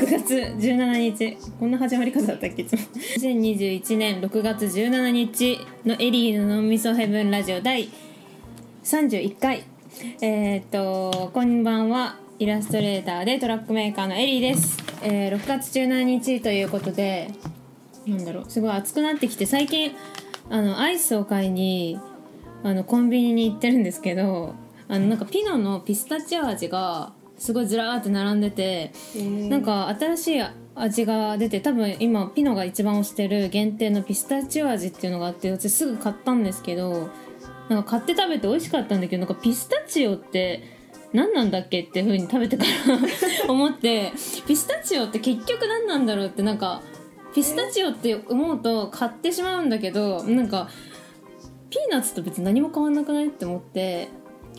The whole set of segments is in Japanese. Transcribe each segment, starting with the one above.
6月17日。こんな始まり方だったっけ？いつも。2021年6月17日のエリーの脳みそヘブンラジオ第31回。えーっとこんばんは。イラストレーターでトラックメーカーのエリーです、えー6月17日ということでなんだろう。すごい暑くなってきて最近あのアイスを買いにあのコンビニに行ってるんですけどあのなんかピノのピスタチオ味がすごいずらーって並んでてなんか新しい味が出て多分今ピノが一番推してる限定のピスタチオ味っていうのがあって私すぐ買ったんですけどなんか買って食べて美味しかったんだけどなんかピスタチオって何なんだっけっていう風に食べてから思ってピスタチオって結局何なんだろうってなんかピスタチオって思うと買ってしまうんだけどなんかピーナッツと別に何も変わんなくないって思って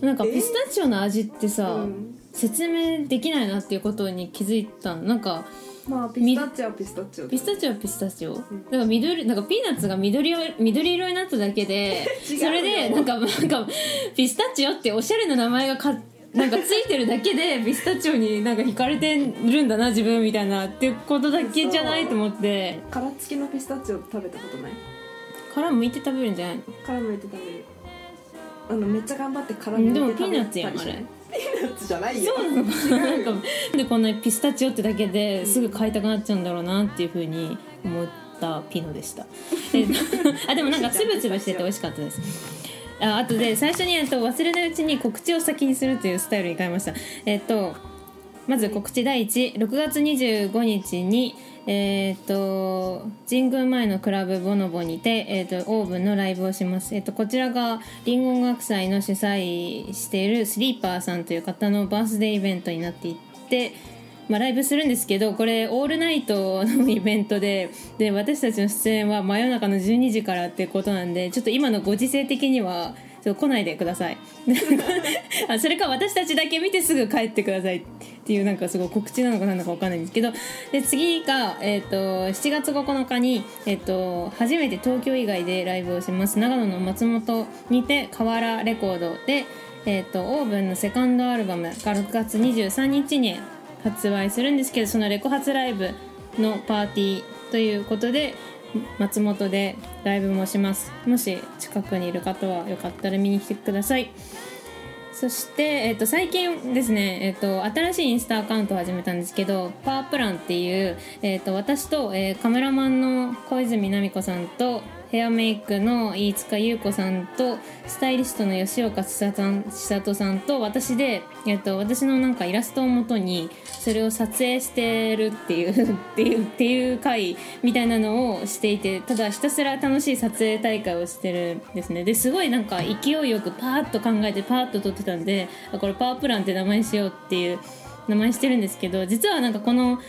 なんかピスタチオの味ってさ、うん説明できないなっていうことに気づいたの。なんかまあピスタチオはピスタチオピスタチオはピスタチオ、だから緑なんかピーナッツが緑色緑色になっただけで それでなんかなんかピスタチオっておしゃれな名前がかなんかついてるだけでピスタチオになんか惹かれてるんだな自分みたいなっていうことだけじゃないと思って。殻付きのピスタチオ食べたことない？殻むいて食べるんじゃないの？殻むいて食べる。あのめっちゃ頑張って殻うんむいて食べでもピーナッツやんあれピーナッツじゃないよ。なんかでこんなにピスタチオってだけですぐ買いたくなっちゃうんだろうなっていうふうに思ったピノでした。えっとあでもなんかつぶつぶしてて美味しかったです。ああとで最初に、えっと、忘れないうちに告知を先にするというスタイルに変えました。えっとまず告知第16月25日にえっ、と神宮前のクラブボノボにて、えー、とオーブンのライブをします、えっとこちらがリンゴ音楽祭の主催しているスリーパーさんという方のバースデーイベントになっていってまあ、ライブするんですけどこれオールナイトのイベントでで私たちの出演は真夜中の12時からってことなんでちょっと今のご時世的にはちょっと来ないでください。それか私たちだけ見てすぐ帰ってくださいっていうなんかすごい告知なのかなんだかわかんないんですけど。で次が、えー、と7月9日に、えー、と初めて東京以外でライブをします。長野の松本にて河原レコードで、えー、とオーブンのセカンドアルバムが6月23日に発売するんですけどそのレコ発ライブのパーティーということで松本でライブもします。もし近くにいる方はよかったら見に来てください。そして、えっと最近ですね、えっと新しいインスタアカウントを始めたんですけどパワープランっていう、えっと私と、えーカメラマンの小泉奈美子さんとヘアメイクの飯塚優子さんとスタイリストの吉岡千里さんと私で、えっと私のなんかイラストをもとにそれを撮影してるっていうっていうっていう回みたいなのをしていてただひたすら楽しい撮影大会をしてるんですね。ですごいなんか勢いよくパーッと考えてパーッと撮ってたんであこれパワープランって名前しようっていう名前してるんですけど実はなんかこの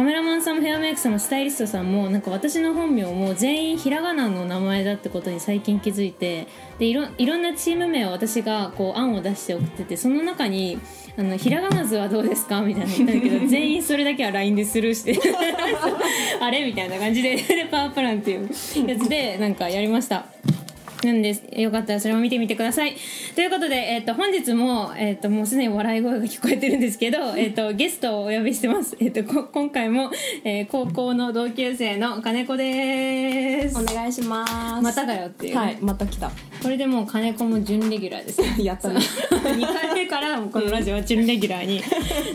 カメラマンさんもヘアメイクさんもスタイリストさんもなんか私の本名も全員ひらがなの名前だってことに最近気づいてでいろいろんなチーム名を私がこう案を出して送っててその中にあのひらがな図はどうですかみたいな言ったんだけど全員それだけは LINE でスルーして あれみたいな感じででパワープランっていうやつでなんかやりました。なんです。よかったらそれも見てみてください。ということで、えっと本日も、えっともうすでに笑い声が聞こえてるんですけど、えっとゲストをお呼びしてます、えっとこ今回も、えー高校の同級生の金子です。お願いします。まただよっていう、はいまた来た。これでもう金子も準レギュラーです やったね。2回目からもこのラジオは準レギュラーに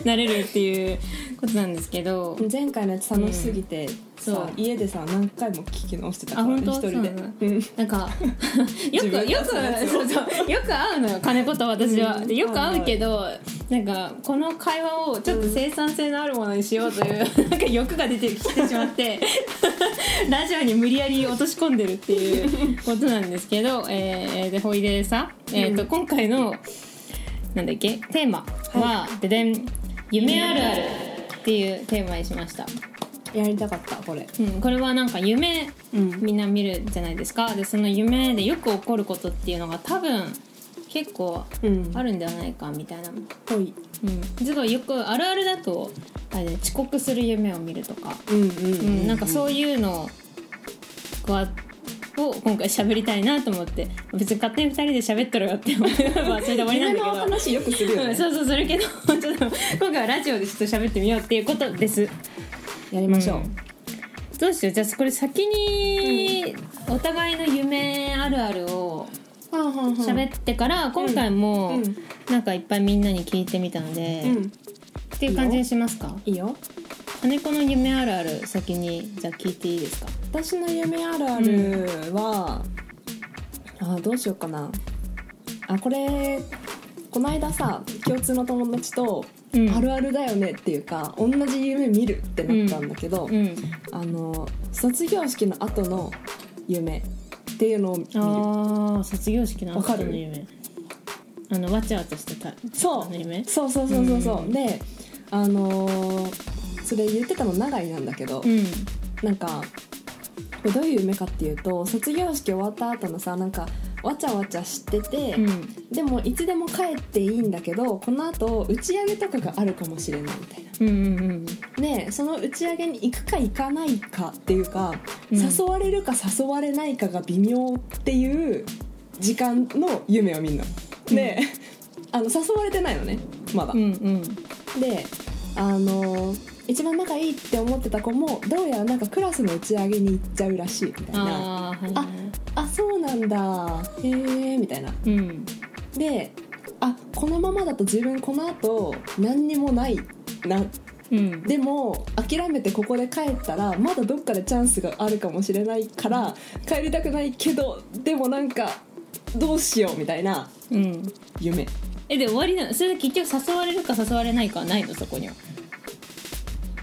なれるっていうことなんですけど前回のやつ楽しすぎて、そう。さ家でさ何回も聞き直してたからあ本当？一人で。なん。なんか よくよくそうそうよく会うのよ金子と私は、うん。でよく会うけど、なんかこの会話をちょっと生産性のあるものにしようという、なんか欲が出てきてしまって ラジオに無理やり落とし込んでるっていうことなんですけど、えーでほいでさ、えーと今回のなんだっけテーマは「ででん夢あるある」っていうテーマにしました。やりたかったこれ。うん、これはなんか夢、うん。みんな見るじゃないですか。でその夢でよく起こることっていうのが多分結構うん。あるんではないかみたいな、ぽい。うん、すごいよくあるあるだとあれ、ね、遅刻する夢を見るとか、うんうんうんなんかそういうのはをを今回喋りたいなと思って別に勝手に2人で喋ってろよって思えば それで終わりなんだけど。話よくするようん、ねそうそうするけど ちょっと今回はラジオでちょっと喋ってみようっていうことです。やりましょう、うん。どうしよう？じゃあこれ先にお互いの夢あるあるを喋ってから今回もうん。なんかいっぱいみんなに聞いてみたので、うんっていう感じにしますか？いいよ。金子の夢あるある先にじゃあ聞いていいですか？私の夢あるあるは、あどうしようかな。あこれこの間さ共通の友達と、うん。あるあるだよねっていうか同じ夢見るってなったんだけど、うん。あの卒業式の後の夢っていうのを見る。ああ卒業式のわかる？後の夢。あのわちゃわちゃしてたそう。そうそうそうそうそう、うん。であのーそれ言ってたの長井なんだけど、うんなんかこれどういう夢かっていうと卒業式終わった後のさなんかわちゃわちゃしてて、うんでもいつでも帰っていいんだけどこの後打ち上げとかがあるかもしれないみたいな。うんうんでその打ち上げに行くか行かないかっていうか、うん誘われるか誘われないかが微妙っていう時間の夢を見るの。で、あの誘われてないのねまだ。うんうんであの一番仲いいって思ってた子もどうやらなんかクラスの打ち上げに行っちゃうらしいみたいな。ああはいはい。あそうなんだ。へえみたいな。うん。であこのままだと自分この後何にもないな。うん。でも諦めてここで帰ったらまだどっかでチャンスがあるかもしれないから帰りたくないけどでもなんかどうしようみたいなうん。夢えで終わりなの？それで結局誘われるか誘われないかはないの？そこには。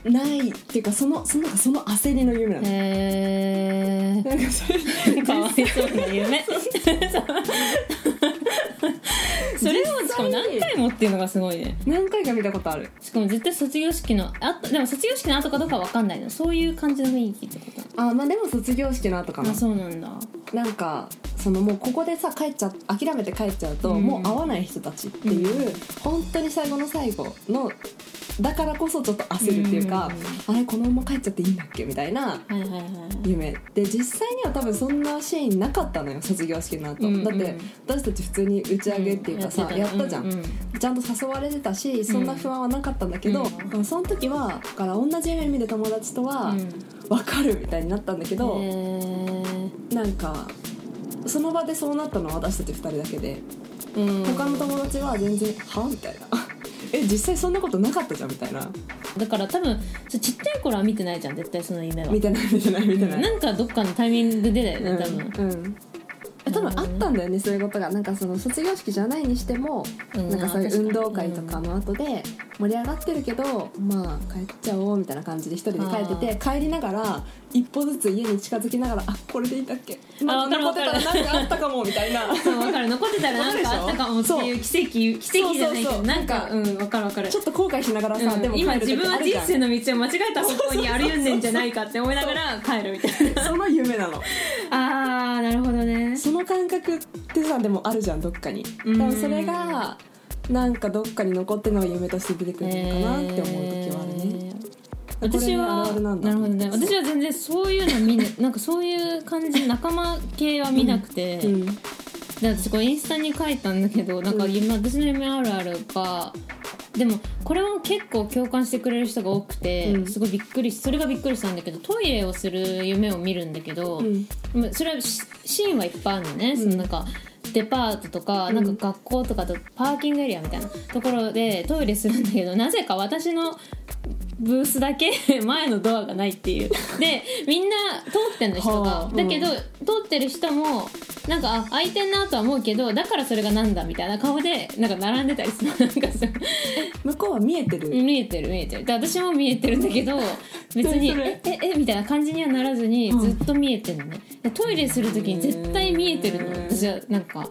ないっていうかそのそのなんかその焦りの夢なの、へなんかそれえかわいそうな夢。そ れをしかも何回もっていうのがすごいね。何回か見たことある。しかも絶対卒業式のあでも卒業式の後かどうかわかんないの。そういう感じの雰囲気ってことあまあでも卒業式の後かな。あそうなんだ。なんかそのもうここでさ帰っちゃ諦めて帰っちゃうと、うん。もう会わない人たちっていう、本当に最後の最後のだからこそちょっと焦るっていうか、あれこのまま帰っちゃっていいんだっけみたいな夢。で実際には多分そんなシーンなかったのよ卒業式の後、だって私たち普通に打ち上げっていうかさ、うんやったじゃん、ちゃんと誘われてたしそんな不安はなかったんだけど、うん。その時はだから同じ夢見る友達とはうん。分かるみたいになったんだけど、なんかその場でそうなったのは私たち2人だけでうん。他の友達は全然「は?」みたいな「え実際そんなことなかったじゃん」みたいな。だから多分ちちっちゃい頃は見てないじゃん絶対その夢は。見てない見てない見てない。なんかどっかのタイミングでだよね多分、うん多分あったんだよねそういうことが。なんかその卒業式じゃないにしても、うんなんかそういう運動会とかの後で盛り上がってるけど、まあ帰っちゃおうみたいな感じで一人で帰ってて帰りながら一歩ずつ家に近づきながらあこれでいいんだっけ？まわかる残ってたらなんかあったかもみたいな。そう分かる。残ってたらなんかあったかもっていう奇跡奇跡じゃないけどなんかうん分かる分かる。ちょっと後悔しながらさ、うんでも帰今自分は人生の道を間違えた方向に歩んでんじゃないかって思いながら帰るみたいな。その夢なの。あーなるほどねその感覚ってさでもあるじゃんどっかに。うん。多分それがなんかどっかに残ってるのが夢として出てくるのかなって思う時はあるね、えー私はなるほどね。私は全然そういうの見ね なんかそういう感じ仲間系は見なくて、うんで私これインスタに書いたんだけどなんか夢、私の夢あるあるがでもこれは結構共感してくれる人が多くて、うん。すごいびっくりしそれがびっくりしたんだけどトイレをする夢を見るんだけど、うん。まあそれはシシーンはいっぱいあるのね、そのなんかデパートとかうん。なんか学校とかとパーキングエリアみたいなところでトイレするんだけどなぜか私のブースだけ 前のドアがないっていう。でみんな通ってんの人が、はあ。だけど、通ってる人もなんかあ開いてんなとは思うけどだからそれがなんだみたいな顔でなんか並んでたりする。なんかさ向こうは見えてる、見えてる見えてる。で私も見えてるんだけど 別にえええみたいな感じにはならずにうん。ずっと見えてるのね。でトイレする時に絶対見えてるの。私はなんか、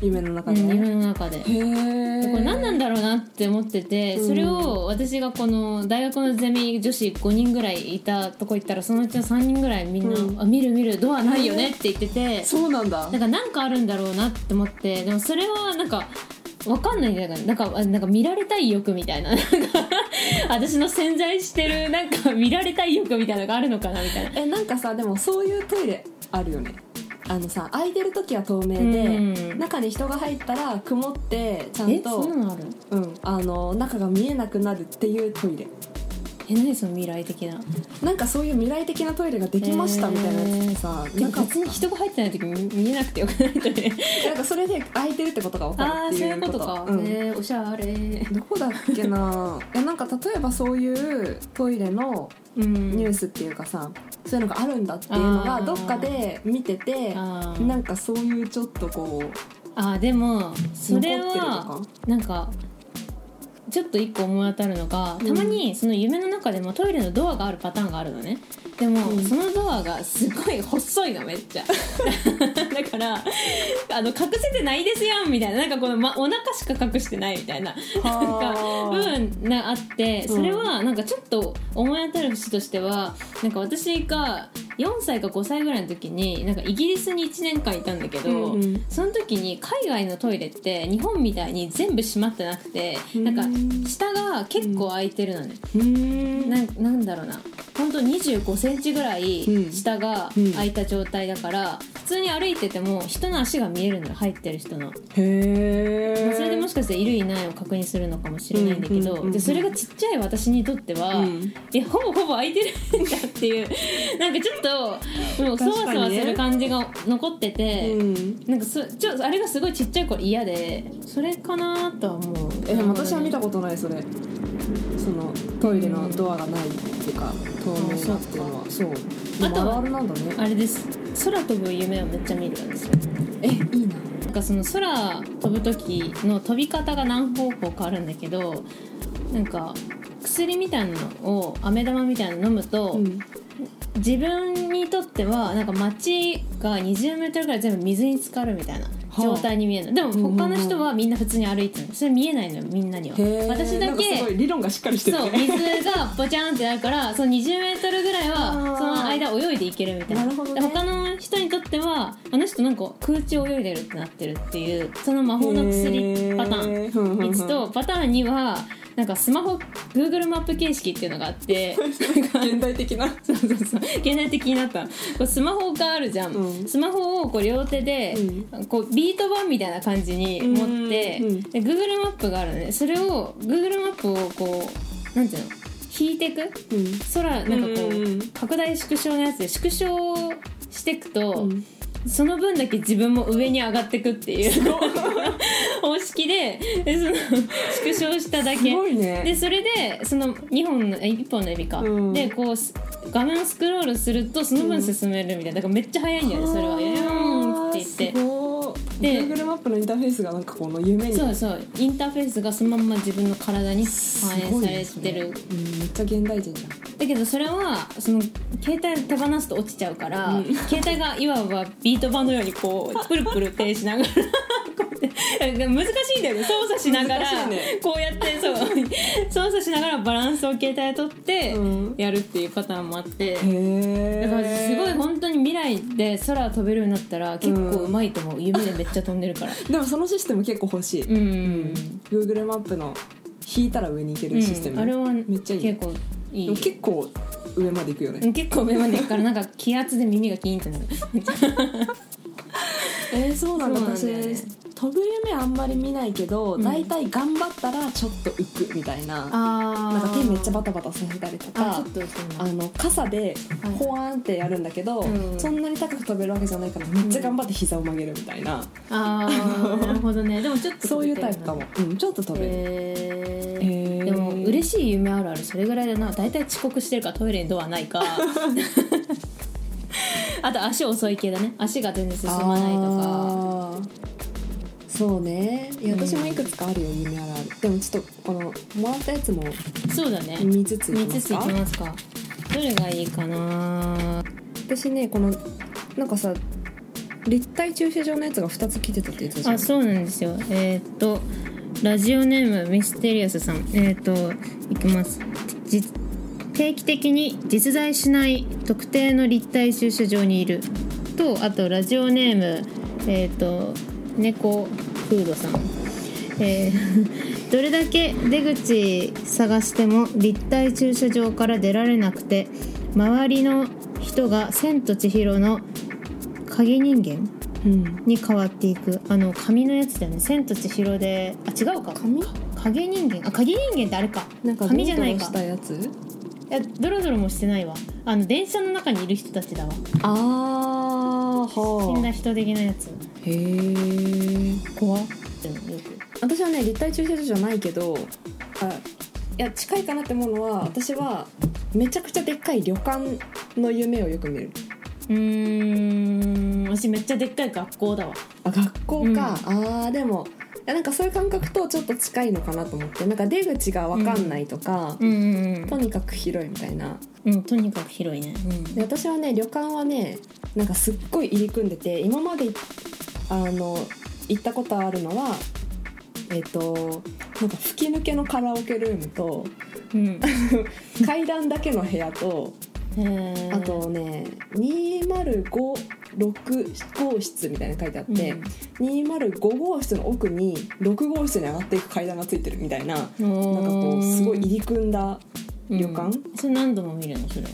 夢の中で、うん、夢の中で。これ何なんだろうなって思っててうん。それを私がこの大学のゼミ女子5人ぐらいいたとこ行ったらそのうちの3人ぐらいみんな「うん。あ見る見るドアないよね」って言ってて そうなんだ。なんかなんかあるんだろうなって思ってでもそれはなんかわかんないんだよなんかあなんか見られたい欲みたいな 私の潜在してるなんか見られたい欲みたいなのがあるのかなみたいな。えなんかさでもそういうトイレあるよねあのさ空いてる時は透明で、うん。中に人が入ったら曇ってちゃんえそとんなのある？うん、あの中が見えなくなるっていうトイレえ何その未来的な？なんかそういう未来的なトイレができましたみたいなやつってさ、なんか別に人が入ってない時見見えなくてよくない。と ねなんかそれで空いてるってことが分かるああってそういいううことか、うん。えーおしゃれ。どこだっけな？いやなんか例えばそういうトイレのうん。ニュースっていうかさ、そういうのがあるんだっていうのがどっかで見ててなんかそういうちょっとこうあーでもそれ残ってるとはかなんかちょっと一個思い当たるのがたまにその夢の中でもトイレのドアがあるパターンがあるのね。でも、うん。そのドアがすごい細いのめっちゃ。だからあの隠せてないですやんみたいな。なんかこの、ま、お腹しか隠してないみたいな。なんかは部ー分があって。それはなんかちょっと思い当たる節としてはなんか私が4歳か5歳ぐらいの時になんかイギリスに1年間いたんだけど、うんうん。その時に海外のトイレって日本みたいに全部閉まってなくてうん。なんか下が結構空いてるのね、うーん。なんなんだろうな。本当2 5センチぐらいうん。下が空いた状態だから、普通に歩いてても人の足が見えるの。よ入ってる人の。へえまあ、それでもしかしているいないを確認するのかもしれないんだけど、うんうんうんうん。でそれがちっちゃい私にとっては、うん。えほぼほぼ空いてるんだっていう。なんかちょっともうそわそわする感じが残ってて、うん。なんかそちょあれがすごいちっちゃい頃嫌でそれかなとは思う。え私は見たこことないそれ。そのトイレのドアがないっていうか透明なっていうのは。そう。あとはあるあるなんだね。あれです。空飛ぶ夢をめっちゃ見るんですよ。えいいな。なんかその空飛ぶ時の飛び方が何方向かあるんだけどなんか薬みたいなのを飴玉みたいなの飲むと、うん自分にとってはなんか街が20メートルぐらい全部水に浸かるみたいな状態に見えるの、でも他の人はみんな普通に歩いてるのそれ見えないのよみんなに。は私だけい理論がしっかりしてるそうね水がボチャンってなるからその20メートルぐらいはその間泳いでいけるみたいな。なるほどね。で他の人にとってはあの人なんか空中泳いでるってなってるっていうその魔法の薬パターン。ー。ン1とパターン2はなんかスマホ Google マップ形式っていうのがあって 現代的な。そうそうそう。現代的になった。こうスマホがあるじゃん、うん。スマホをこう両手で、こうビート板みたいな感じに持って、で Google マップがあるのね。それを Google マップをこうなんていうの？引いていく？うん。空なんかこう、拡大縮小のやつで縮小していくと、うんその分だけ自分も上に上がっていくっていう方式ででその縮小しただけ。ね。でそれでその2本のえ1本の指か、うん。でこうす画面をスクロールするとその分進めるみたいな。だからめっちゃ速いんだよねそれは「ユーン」って言ってすごいで Google マップのインターフェースがなんかこの夢にそうそうインターフェースがそのまんま自分の体に反映されてる、うん、めっちゃ現代人じゃん。だけどそれはその携帯手放すと落ちちゃうから、携帯がいわばビート板のようにこうプルプル手しながらこうやって 難しいんだよね。操作しながら、ね。こうやってそう 操作しながらバランスを携帯で取ってうん。やるっていうパターンもあって、へえだからすごい本当に未来で空飛べるようになったら結構うまいと思う、夢でめっちゃ飛んでるから。でもそのシステム結構欲しい、うん、うん、Google マップの引いたら上に行けるシステム、あれはめっちゃいい。結構いい。結構上まで行くよね、うん。結構上まで行くからなんか気圧で耳がキーンってなる。えー、そうなんだ。ね。私飛ぶ夢あんまり見ないけど、うん。大体頑張ったらちょっと浮くみたいな。あなんか手めっちゃバタバタさせたりとかあの傘ではい。ホワーンってやるんだけど、うん。そんなに高く飛べるわけじゃないからめっちゃ頑張って膝を曲げるみたいな、あーなるほどね。でもちょっとそういうタイプかも、うん、ちょっと飛べる、へー。へー。でも嬉しい夢あるあるそれぐらいだな。大体遅刻してるからトイレにドアないか。あと足遅い系だね。足が全然進まないとかそうね。いやうん。私もいくつかあるよ夢あるあるでもちょっとこのもらったやつもそうだね。3つつい3つついてますかてますか。どれがいいかな？私ねこのなんかさ立体駐車場のやつが2つ来てたって言ってたじゃん。あそうなんですよ。えーっとラジオネームミステリアスさん。えーっといきます。じ定期的に実在しない特定の立体駐車場にいる。とあとラジオネームえーっと猫フードさん。えー どれだけ出口探しても立体駐車場から出られなくて周りの人が「千と千尋の影人間うん。に変わっていく。あの紙のやつだよね「千と千尋で」あ違うか。紙？影人間？あ影人間ってあれか。なんか紙じゃないか。いやドロドロもしてないわ。あの電車の中にいる人たちだわ。あ死んだ人的なやつ。へえ怖っ。私はね立体駐車場じゃないけどあいや近いかなって思うのは私はめちゃくちゃでっかい旅館の夢をよく見る。うーん。私めっちゃでっかい学校だわ。あ学校か、あーでもなんかそういう感覚とちょっと近いのかなと思って。なんか出口が分かんないとか、うんうんとにかく広いみたいな。うん、うん、とにかく広いね。で私はね旅館はねなんかすっごい入り組んでて今まであの行ったことあるのはえっ、となんか吹き抜けのカラオケルームとうん、うん、階段だけの部屋とあとね2056号室みたいなの書いてあって、205号室の奥に6号室に上がっていく階段がついてるみたいななんかこうすごい入り組んだ旅館、うん。それ何度も見るのそれ。は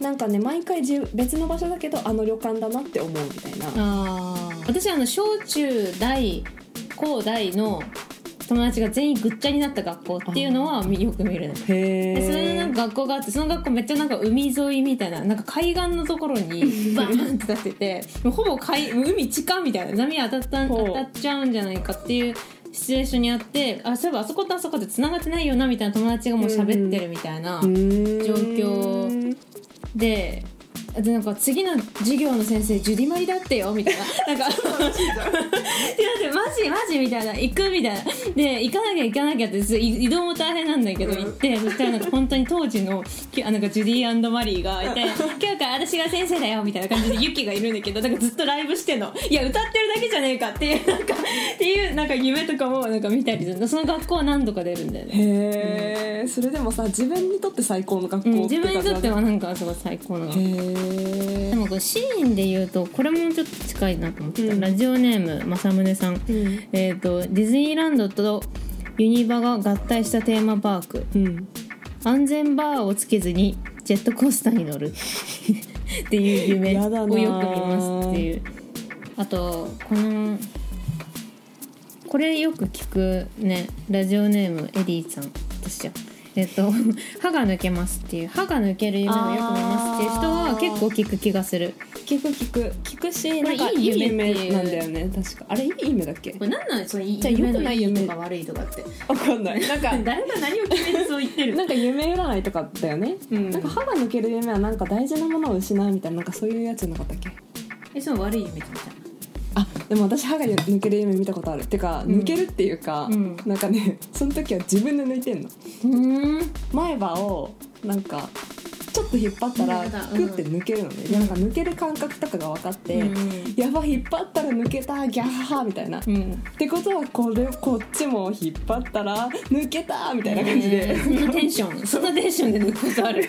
なんかね毎回じ別の場所だけどあの旅館だなって思うみたいな。ああ私あの小中大高大の友達が全員ぐっちゃになった学校っていうのはよく見るの。へでそれでなんか学校があってその学校めっちゃなんか海沿いみたいななんか海岸のところにバーンって立っててもうほぼ海海近みたいな波当たった当たっちゃうんじゃないかっていうシチュエーションにあってあそういえばあそことあそこで繋がってないよなみたいな友達がもう喋ってるみたいな、状状況ででなんか次の授業の先生ジュディマリだってよみたいな。なんかいやでマジマジみたいな。行くみたいな。で行かなきゃ行かなきゃって移動も大変なんだけど行ってそしたらなんか本当に当時のなんかジュディマリーがいて「今日から私が先生だよ」みたいな感じでユキがいるんだけどなんかずっとライブしてんの。いや歌ってるだけじゃねえかっていうなんか っていうなんか夢とかもなんか見たりするその学校は何度か出るんだよね。へえ、それでもさ自分にとって最高の学校うん、自分にとってははなんかすごい最高な学校。へえでもシーンで言うとこれもちょっと近いなと思ってた、うん。ラジオネーム正宗さん、うん。えっ、とディズニーランドとユニバが合体したテーマパーク。うん。安全バーをつけずにジェットコースターに乗る。っていう夢をよく見ますっていう。あとこのこれよく聞くねラジオネームエディさん。私じゃんえっと 歯が抜けますっていう歯が抜ける夢をよく見ますっていう人は結構聞く気がする。聞く聞く。聞くしなんかいい夢なんだよね。確か。あれいい夢だっけ？これ何なん？それじゃあ良くない夢とか悪いとかって。わかんない。なんか 誰が何を決めてそう言ってる。なんか夢占いとかだよね、うん。なんか歯が抜ける夢はなんか大事なものを失うみたいななんかそういうやつなかったっけ？えその悪い夢って言ったあでも私歯が抜ける夢見たことある。てか、うん。抜けるっていうか、うん。なんかね その時は自分で抜いてんの。うん。前歯をなんかちょっと引っ張ったらうん。クって抜けるのね、でなんか抜ける感覚とかが分かって、うん。やば引っ張ったら抜けたギャッハーみたいな、っうん。てことはこれこっちも引っ張ったら抜けたみたいな感じで、えーそんなテンション。そんなテンションで抜くことある。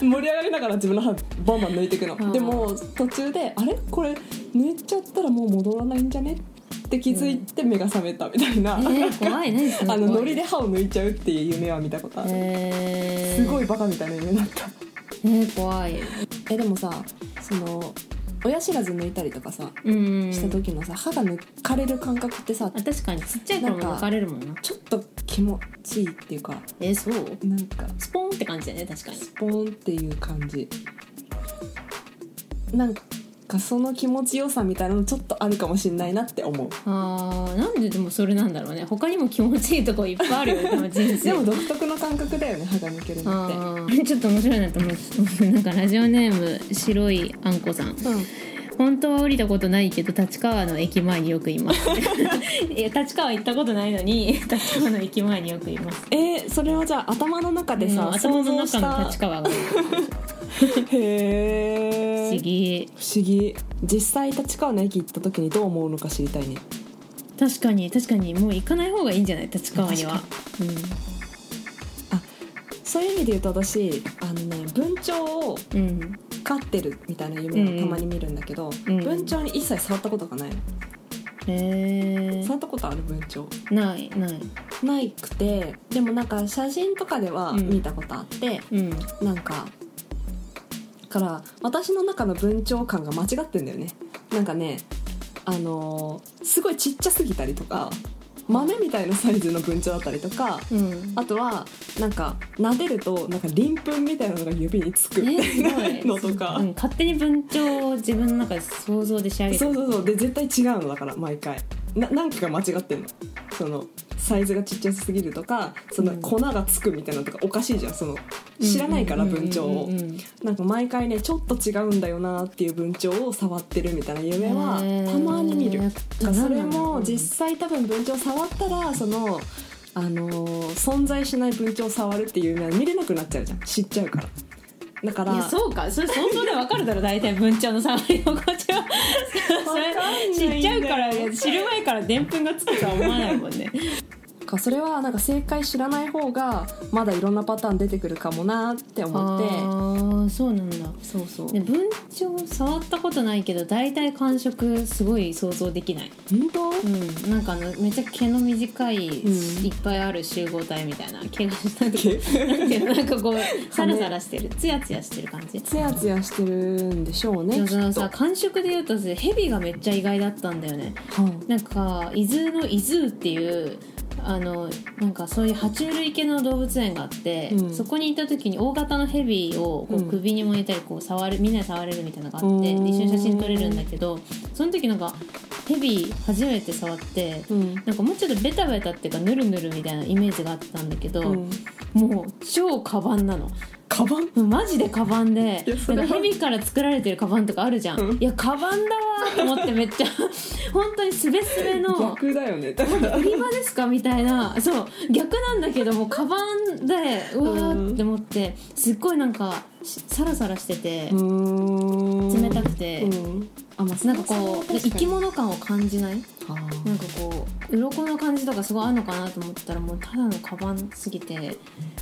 盛り上がりながら自分の歯バンバン抜いていくの、うん。でも途中であれ？これ抜いちゃったらもう戻らないんじゃね？って気づいて目が覚めたみたいな、えー、怖い何そのあのノリで歯を抜いちゃうっていう夢は見たことある、えー、すごいバカみたいな夢だった。えー、怖い。えでもさその親知らず抜いたりとかさうんした時のさ歯が抜かれる感覚ってさあ確かに。ちっちゃい頃も抜かれるもんな。ちょっと気持ちいいっていうかえー、そう？なんかスポーンって感じだよね確かに。スポーンっていう感じ。なんかその気持ちよさみたいなのちょっとあるかもしれないなって思う。あーなんででもそれなんだろうね。他にも気持ちいいとこいっぱいあるよね でも人生。でも独特の感覚だよね歯が抜けるのって。あ ーちょっと面白いなと思う。なんかラジオネーム白いあんこさん。うん本当は降りたことないけど立川の駅前によくいます。いや立川行ったことないのに 立川の駅前によくいます。えーそれはじゃあ頭の中でさ、うん頭の中のた立川が へえ不思議。不思議。実際立川の駅行った時にどう思うのか知りたいね。確かに確かに。もう行かない方がいいんじゃない？立川には。確そういう意味で言うと私あのね文鳥をうん、うん、飼ってるみたいな夢をたまに見るんだけど、うん文鳥に一切触ったことがないの。へ触ったことある文鳥？えないない。ないくてでもなんか写真とかではうん。見たことあって、うん。なんかから私の中の文鳥感が間違ってんだよね。なんかねあのーすごいちっちゃすぎたりとか豆みたいなサイズの文鳥だったりとかうん。あとはなんか撫でるとなんか鱗粉みたいなのが指につくみたいなのとか、うん、勝手に文鳥を自分の中で想像で仕上げてそうそうそう。で絶対違うのだから毎回ななんかが間違ってんの？そのサイズがちっちゃすぎるとかそのうん。粉がつくみたいなのとかおかしいじゃん。その知らないから文鳥を。なんか毎回ねちょっと違うんだよなっていう文鳥を触ってるみたいな夢はたまに見る。うんそれも実際多分文鳥触ったらそのあのー存在しない文鳥を触るっていう夢は見れなくなっちゃうじゃん。知っちゃうからだからいやそうか。それ想像でわかるだろ大体文鳥の触り心地は。そ れわかんないんだよ知っちゃうから知る前からでんぷんがつくとは思わないもんねかそれはなんか正解知らない方がまだいろんなパターン出てくるかもなって思って。ああそうなんだ。そうそう。で文鳥触ったことないけど大体感触すごい想像できない。本当？うん。なんかあのめっちゃ毛の短い、ん。いっぱいある集合体みたいな。毛がなんていうの？なんかこう サラサラしてる。ツヤツヤしてる感じ。ツヤツヤしてるんでしょうねそのさ感触で言うとヘビがめっちゃ意外だったんだよね。はなんか伊豆の伊豆っていうあのなんかそういう爬虫類系の動物園があって、うん。そこに行った時に大型のヘビをこううん。首に巻いたりこう触るみんなで触れるみたいなのがあって、うん。で一緒に写真撮れるんだけどその時なんかヘビ初めて触ってうん。なんかもうちょっとベタベタっていうかヌルヌルみたいなイメージがあったんだけど、うん。もう超カバンなの。カバン？マジでカバンでなんかヘビから作られてるカバンとかあるじゃん、うん。いやカバンだわーと思ってめっちゃ 本当にすべすべの逆だよね。だから売り場ですかみたいな。そう逆なんだけどもカバンでうわーって思ってすっごいなんかしサラサラしてて冷たくて。うん。あまあなんかこう生き物感を感じない？なんかこう鱗の感じとかすごいあるのかなと思ったらもうただのカバンすぎて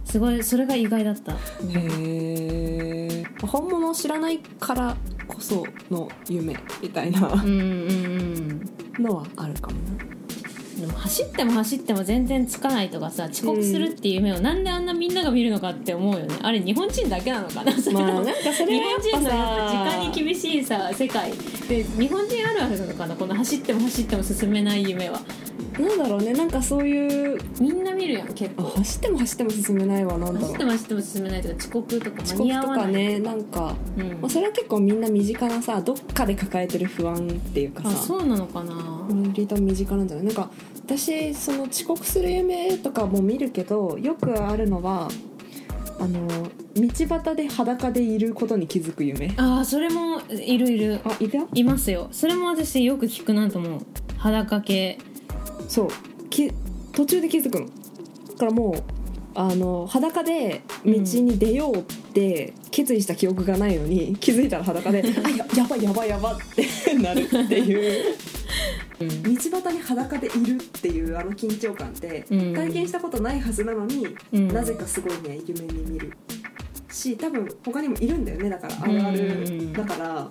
すごいそれが意外だった。へえ本物を知らないからこその夢みたいな。のはあるかもなでも走っても走っても全然つかないとかさ遅刻するっていう夢をなんであんなみんなが見るのかって思うよね。あれ日本人だけなのかなそれまあもなんかそれ日本人のやっぱさ時間に厳しいさ世界。で日本人あるあるなのかなこの走っても走っても進めない夢はなんだろうねなんかそういうみんな見るやん結あ構走っても走っても進めないわなんだろう。走っても走っても進めないとか遅刻とか遅間に合刻とかわないねなんか、うん。まあ、それは結構みんな身近なさどっかで抱えてる不安っていうかあさそうなのかな。割と身近なんじゃない？なんか私その遅刻する夢とかも見るけどよくあるのはあの道端で裸でいることに気づく夢。あーそれもいるいる。あいたいますよ。それも私よく聞くなと思う。裸系そう。き途中で気づくの。だからもうあの裸で道に出ようって決意した記憶がないのに、気づいたら裸で「あややばいやばいやば」って なるっていう。うん。道端に裸でいるっていうあの緊張感ってうん。体験したことないはずなのに、うん。なぜかすごいね夢に見る。し多分他にもいるんだよね。だからあるあうんるだから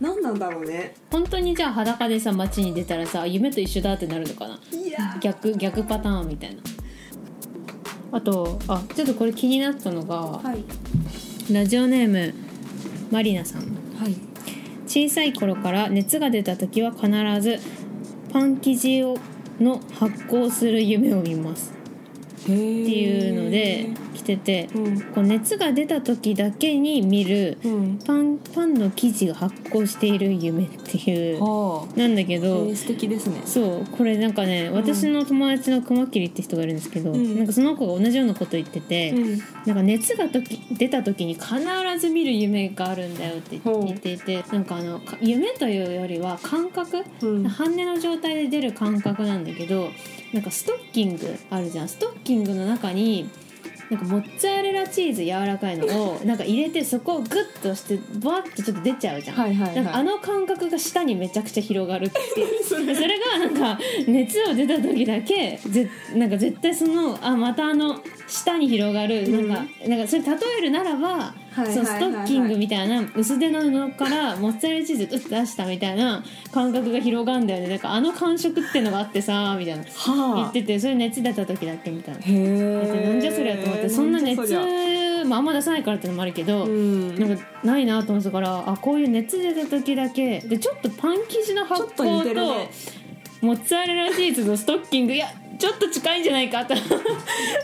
何なんだろうね。本当にじゃあ裸でさ街に出たらさ夢と一緒だってなるのかな？いや。逆逆パターンみたいな。あとあちょっとこれ気になったのがはい。ラジオネームマリナさん。はい。小さい頃から熱が出た時は必ずパン生地をの発酵する夢を見ますっていうので来ててうん。こう熱が出た時だけに見るうん。パンパンの生地が発酵している夢っていうはあ。なんだけえどー素敵ですね。そうこれなんかね私の友達の熊切って人がいるんですけど、うん。なんかその子が同じようなこと言ってて、うん。なんか熱が時出た時に必ず見る夢があるんだよって言っていてなんかあのか夢というよりは感覚うん。半寝の状態で出る感覚なんだけどなんかストッキングあるじゃん。ストッキングの中になんかモッツァレラチーズ柔らかいのを なんか入れてそこをグッとしてバッとちょっと出ちゃうじゃん。はいはいなんかあはいの感覚が舌にめちゃくちゃ広がるっていう。それ。がなんか熱を出た時だけぜなんか絶対そのあまたあの舌に広がる、うんなん。かなんかそれ例えるならば、はいそのストッキングみたいな薄手の布からモッツァレラチーズうって出したみたいな感覚が広がるんだよね。なんかあの感触っていうのがあってさみたいな。言はあ。っててそれ熱出た時だけみたいな。へえなんじゃそりゃと思ってそんな熱まあ、あんま出さないからってのもあるけど、うん。なんかないなと思ってたからあこういう熱出た時だけ。でちょっとパン生地の発ちょっと似酵とね。モッツァレラチーズのストッキングいやちょっと近いんじゃないかと。っ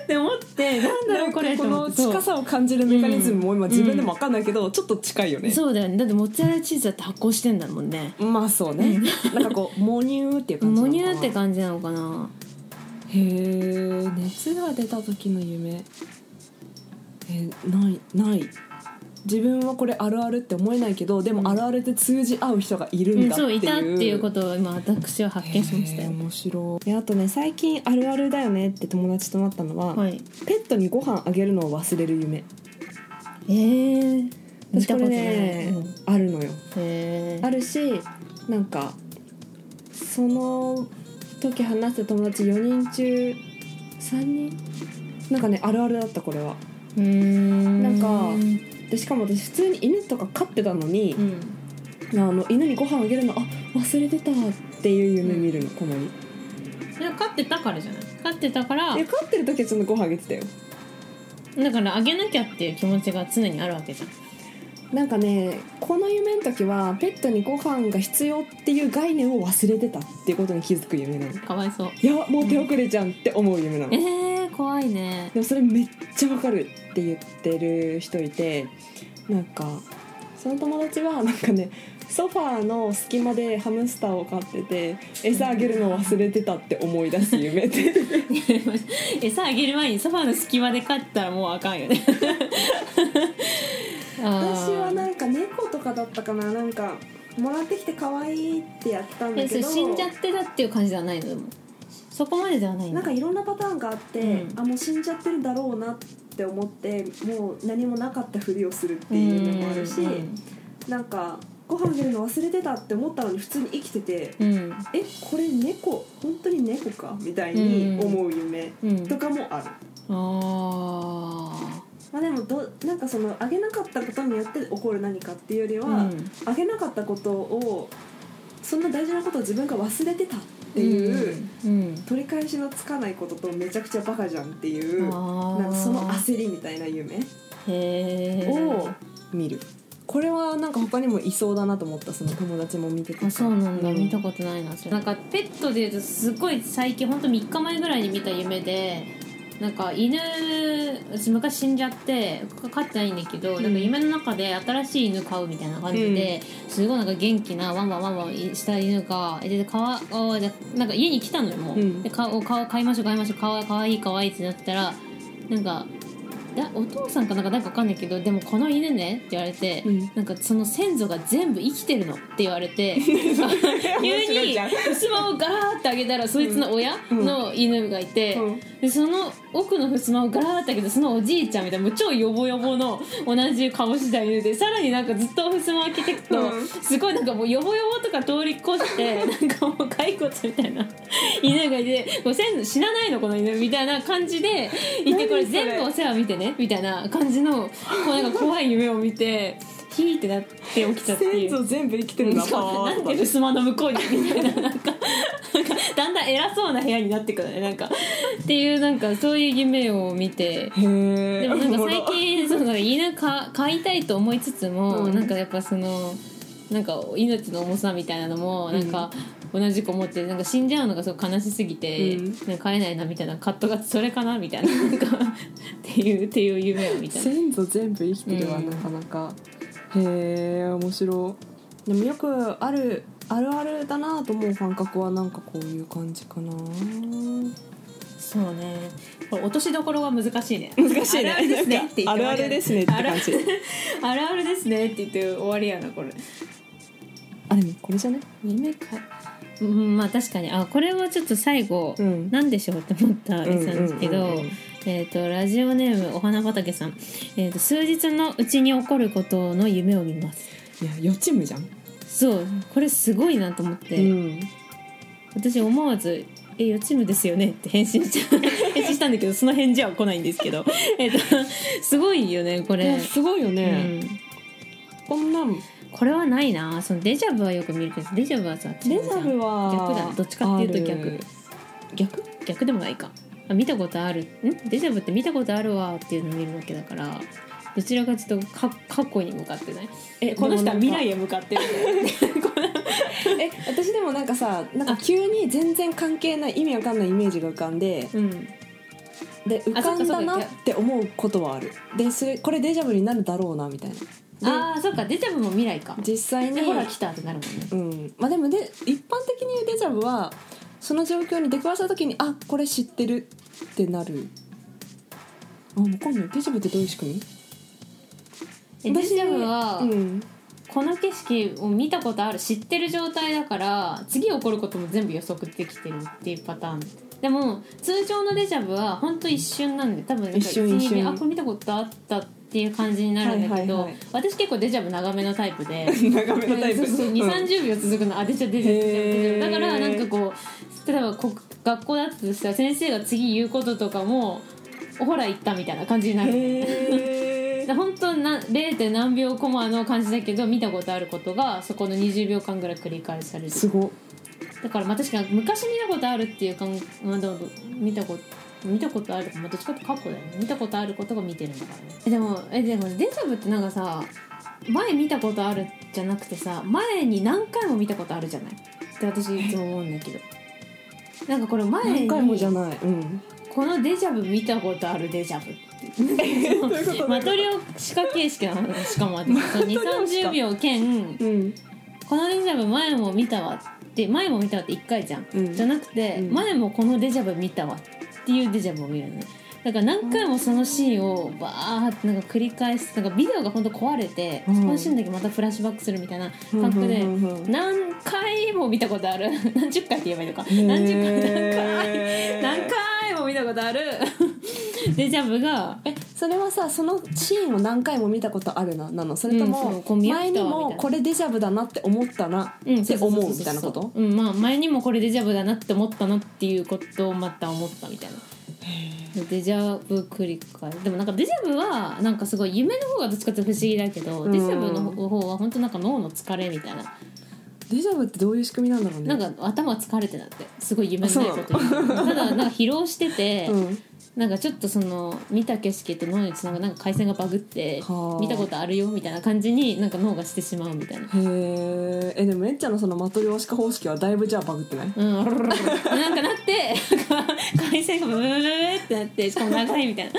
て思ってなんだろうこれこの近さを感じるメカニズムも今自分でも分かんないけど、ちょっと近いよね。そうだよね。だってモッツァレラチーズだって発酵してんだもんね。まあそうね。なんかこうモニューっていう感じなモのかな。ニューって感じなのかな。へえ熱が出た時の夢。えないない自分はこれあるあるって思えないけどでもあるあるって通じ合う人がいるうんんだっていう、そういたっていうことを今私は発見しましたよ。面白い。であとね最近あるあるだよねって友達となったのは、はい。ペットにご飯あげるのを忘れる夢。えー、見私これね、うん。あるのよ。へー。あるしなんかその時話した友達4人中3人？なんかねあるあるだったこれは。うーん。なんかでしかも私普通に犬とか飼ってたのにう、ん。あの犬にご飯あげるのあ忘れてたっていう夢見るのたまに。いや飼ってたからじゃない？飼ってたからいや飼ってる時はちょっとご飯あげてたよ。だからあげなきゃっていう気持ちが常にあるわけじゃん。なんかねこの夢の時はペットにご飯が必要っていう概念を忘れてたっていうことに気づく夢なの。かわいそう。いやもう手遅れじゃんって思う夢なの、えー、怖いね。でもそれめっちゃわかるって言ってる人いてなんかその友達はなんかねソファーの隙間でハムスターを飼ってて餌あげるの忘れてたって思い出す夢って 餌あげる前にソファーの隙間で飼ったらもうあかんよね。私はななんか猫とかだったかななんかもらってきて可愛いってやったんだけど。死んじゃってたっていう感じではないの？でもそこまでではないのなんかいろんなパターンがあって、うん。あもう死んじゃってるだろうなって思ってもう何もなかったふりをするっていうのもあるし、なんかご飯あげるの忘れてたって思ったのに普通に生きててうん。うんえこれ猫？本当に猫か？みたいに思う夢うん。とかもある、あまあでもどなんかそのあげなかったことによって起こる何かっていうよりあは、あげなかったことをそんな大事なことを自分が忘れてたっていう、うん。取り返しのつかないこととめちゃくちゃバカじゃんっていうなんかその焦りみたいな夢へえを見る。これはなんか他にもいそうだなと思ったその友達も見てたあそうなんだ、う見たことないなそれ。なんかペットでいうとすごい最近ほんと3日前ぐらいに見た夢でなんか犬私昔死んじゃって飼ってないんだけど、なんか夢の中で新しい犬飼うみたいな感じで、すごいなんか元気なワンワンワンワンした犬がでかわあでなんか家に来たのよもう、うん。でかおか買いましょう買いましょうかわかわいいかわいいってなったらなんかだお父さんかなんかなんかわかんないけどでもこの犬ねって言われて、うん。なんかその先祖が全部生きてるのって言われて 急にじゃん。襖をガラーってあげたらそいつの親の犬がいて、うん。でその奥の襖をガラーってあげたそのおじいちゃんみたいなもう超ヨボヨボの同じ顔した犬でさらになんかずっと襖を開けていくと、うん。すごいなんかもうヨボヨボとか通り越してなんかもう骸骨みたいな犬がいてこう死なないのこの犬みたいな感じでいてこれ全部お世話見てねみたいな感じのこうなんか怖い夢を見てヒーってなって起きちゃって先祖全部生きてるんだなんで襖の向こうにみたいな。なんかなんかだんだん偉そうな部屋になってくるね。なんか。っていうなんかそういう夢を見て。へえでもなんか最近その犬か飼いたいと思いつつも、うん。なんかやっぱそのなんか命の重さみたいなのもなんか同じく思ってなんか死んじゃうのがすごい悲しすぎて、うん。なんか飼えないなみたいな。カットがそれかなみたいななんか っていうっていう夢を見た。先祖全部生きてるわ、うんなかなかへえ面白い。でもよくあるあるあるだなと思う感覚はなんかこういう感じかな。そうね。これ落としどころは難しいね。難しいね。あるあるですねって言ってあるあるですねって感じ。あるあるですねって言って終わりやなこれ。あれこれじゃね？夢か。うんまあ確かに。あこれはちょっと最後、うん。なんでしょうって思ったりしたんですけど、うんうんうんうんえー、とラジオネームお花畑さん、えー、と数日のうちに起こることの夢を見ます。いや予知夢じゃん、そうこれすごいなと思って、うん。私思わず「え予知夢ですよね」って返信した返信したんだけどその返事は来ないんですけど。えっとすごいよねこれ。すごいようね、ん、こんなん。これはないな。そのデジャブはよく見るけどデジャブはさデジャブは逆だどっちかっていうと逆。逆？逆でもないかあ見たことある。ん？デジャブって見たことあるわっていうのを見るわけだからどちらかというとか過去に向かってないえこの人は未来へへ向かってる。え私でもなんかさなんか急に全然関係ない意味わかんないイメージが浮かんでうん。で浮かんだなって思うことはある。でそれこれデジャブになるだろうなみたいな。でああそっか。デジャブも未来か。実際にでほら来たってなるもんね。うん。まあでもで一般的に言うデジャブはその状況に出くわした時にあこれ知ってるってなる。あ分かんないデジャブってどういう仕組み？えデジャブは、うん。この景色を見たことある。知ってる状態だから次起こることも全部予測できてるっていうパターン。でも通常のデジャブは本当一瞬なんで多分一瞬一瞬。あこれ見たことあったっていう感じになるんだけど、はいはいはい。私結構デジャブ長めのタイプで 長めのタイプ。そうそう2 3 0秒続くのあデジャブデジャブデジャブだからなんかこう例えばこ学校だったとしたら先生が次言うこととかもほら言ったみたいな感じになる。本当な 0. 何秒コマの感じだけど見たことあることがそこの20秒間ぐらい繰り返される。すごだからまあ確かに昔見たことあるっていうかん、まあ、どう見たこと見たことある。まあどっちかって過去だよね。見たことあることが見てるんだからねえでもえでもデジャブってなんかさ前見たことあるじゃなくてさ前に何回も見たことあるじゃない？って私いつも思うんだけど。なんかこれ前に何回もじゃない。うん。このデジャブ見たことあるデジャブって。マトリョーシカ形式なのしかも2 3 0秒兼うん。このデジャブ前も見たわって前も見たわって1回じゃん、うん。じゃなくて、うん。前もこのデジャブ見たわっていうデジャブを見るのね。だから何回もそのシーンをバーってなんか繰り返すなんかビデオが本当壊れて、うん。そのシーンだけまたフラッシュバックするみたいな感覚で、何回も見たことある。何十回って言えばいいのか。何十回何回何回も見たことある。デジャブがえそれはさそのシーンを何回も見たことあるな。なの。それとうんも、前にもこれデジャブだなって思ったな。うんって思うみたいなこと？うんまあ前にもこれデジャブだなって思ったなっていうことをまた思ったみたいな。デジャブ繰り返でもなんかデジャブはなんかすごい夢の方がどっちかって不思議だけど、うん。デジャブの方は本当なんか脳の疲れみたいな。デジャブってどういう仕組みなんだろうねなんか頭疲れてなってすごい夢のないことただなんか疲労してて、うんなんかちょっとその見た景色と脳につながるなんか回線がバグってはあ。見たことあるよみたいな感じになんか脳がしてしまうみたいな。へー。えでもめっちゃんのそのマトリョーシカ方式はだいぶじゃあバグってない？うん、なんかなって回線がブブブブブってなってしかも長いみたいな。だ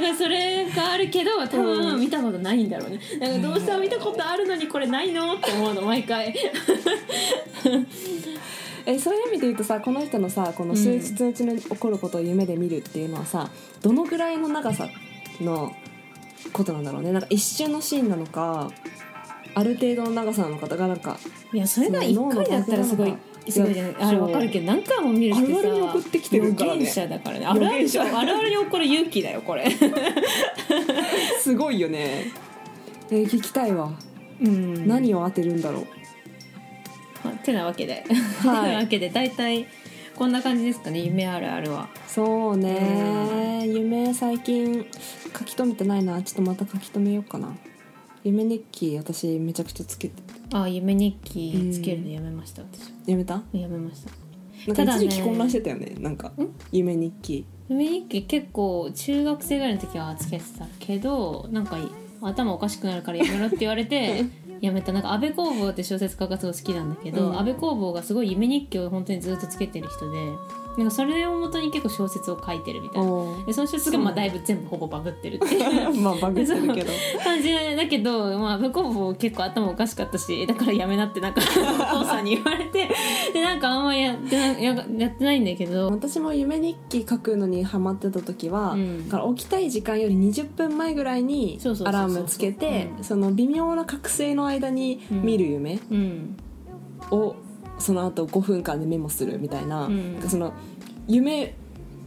からそれがあるけど多分見たことないんだろうね。なんかどうしても見たことあるのにこれないの？って思うの毎回えそういう意味で言うとさこの人のさこの数日のうちに起こることを夢で見るっていうのはさどのぐらいの長さのことなんだろうね。なんか一瞬のシーンなのかある程度の長さなのかだからなんかいやそれが1回だったらすごいすごいじゃないあれ分かるけど何回も見るってさあるあるに送ってきてるからね。者だからね。あるあるあるあるに起こる勇気だよこれ。すごいよね。えー聞きたいわ、うん。何を当てるんだろう。まあてなわけで、はい。てなわけで大体こんな感じですかね夢あるあるは。そうね。夢最近書き留めてないな。ちょっとまた書き留めようかな。夢日記私めちゃくちゃつけて。あ夢日記つけるのやめました、私。やめた？やめました。ただ一時期混乱してたよね。なんか夢日記。夢日記結構中学生ぐらいの時はつけてたけどなんか頭おかしくなるからやめろって言われて やめた。なんか安部公房って小説家がすごい好きなんだけど、うん。安部公房がすごい夢日記を本当にずっとつけてる人でなんかそれをもとに結構小説を書いてるみたいな。でその小説がまあだいぶ全部ほぼバグってる。っていうまあバグってるけど。感じだけど、まあ、向こうも結構頭おかしかったしだからやめなってなんか お父さんに言われてでなんかあんまやってなややってないんだけど。私も夢日記書くのにハマってた時は、うん。だから起きたい時間より20分前ぐらいにアラームつけてうん。その微妙な覚醒の間に見る夢うん。をその後5分間でメモするみたいな,、うん。その夢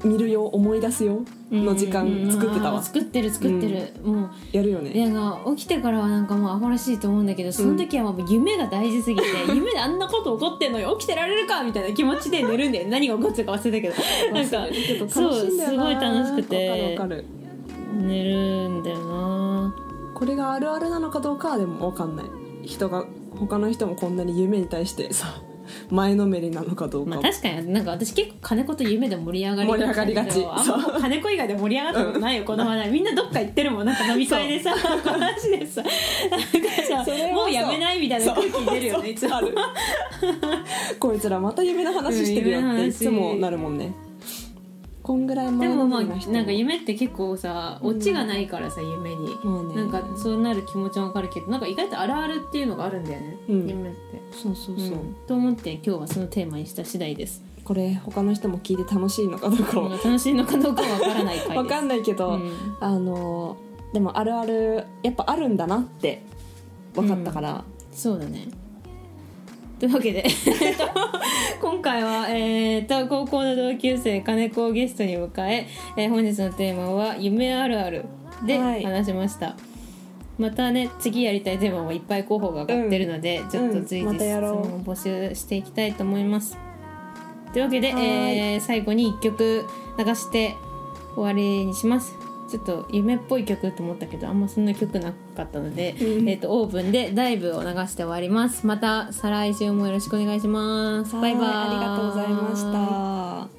見るよ思い出すよの時間作ってたわ、うん作ってる作ってる、もういやるよね。やなんか起きてからはなんかもう暴らしいと思うんだけどその時はもう夢が大事すぎて、夢であんなこと起こってんのよ起きてられるかみたいな気持ちで寝るんで何が起こってるか忘れたけど。なんかそうすごい楽しくて。わかるわかる。寝るんだよな。これがあるあるなのかどうかはでも分かんない。人が他の人もこんなに夢に対してさ前のめりなのかどうか。も、まあ確かになんか私結構金子と夢で盛り上がり盛り上がりがち。あんま金子以外で盛り上がったことないよこの話。題みんなどっか行ってるもんなんか飲み会でさ。話でさ。なんかさもうやめないみたいな空気出るよね。いつもある。こいつらまた夢の話してるよっていつもなるもんねこんぐらいで前もまあなんか夢って結構さオチがないからさ夢に、まあね。なんかそうなる気持ちもわかるけどなんか意外とあるあるっていうのがあるんだよね、うん。夢って。そうそうそう、うん。と思って今日はそのテーマにした次第です。これ他の人も聞いて楽しいのかどうかは。楽しいのかどうかはわからないわかんないけど、うん。あのでもあるあるやっぱあるんだなって分かったから、そうだねというわけで。今回は、えー、と高校の同級生金子をゲストに迎ええー本日のテーマは「夢あるある」ではい。話しました、またね次やりたいテーマもいっぱい候補が上がってるので、ちょっと随時質問を募集していきたいと思います。というわけで、はい。えー最後に1曲流して終わりにしますちょっと夢っぽい曲と思ったけどあんまそんな曲なかったので、うん。えー、とオーブンでダイブを流して終わります。また再来週もよろしくお願いします。バイバイ。はいありがとうございました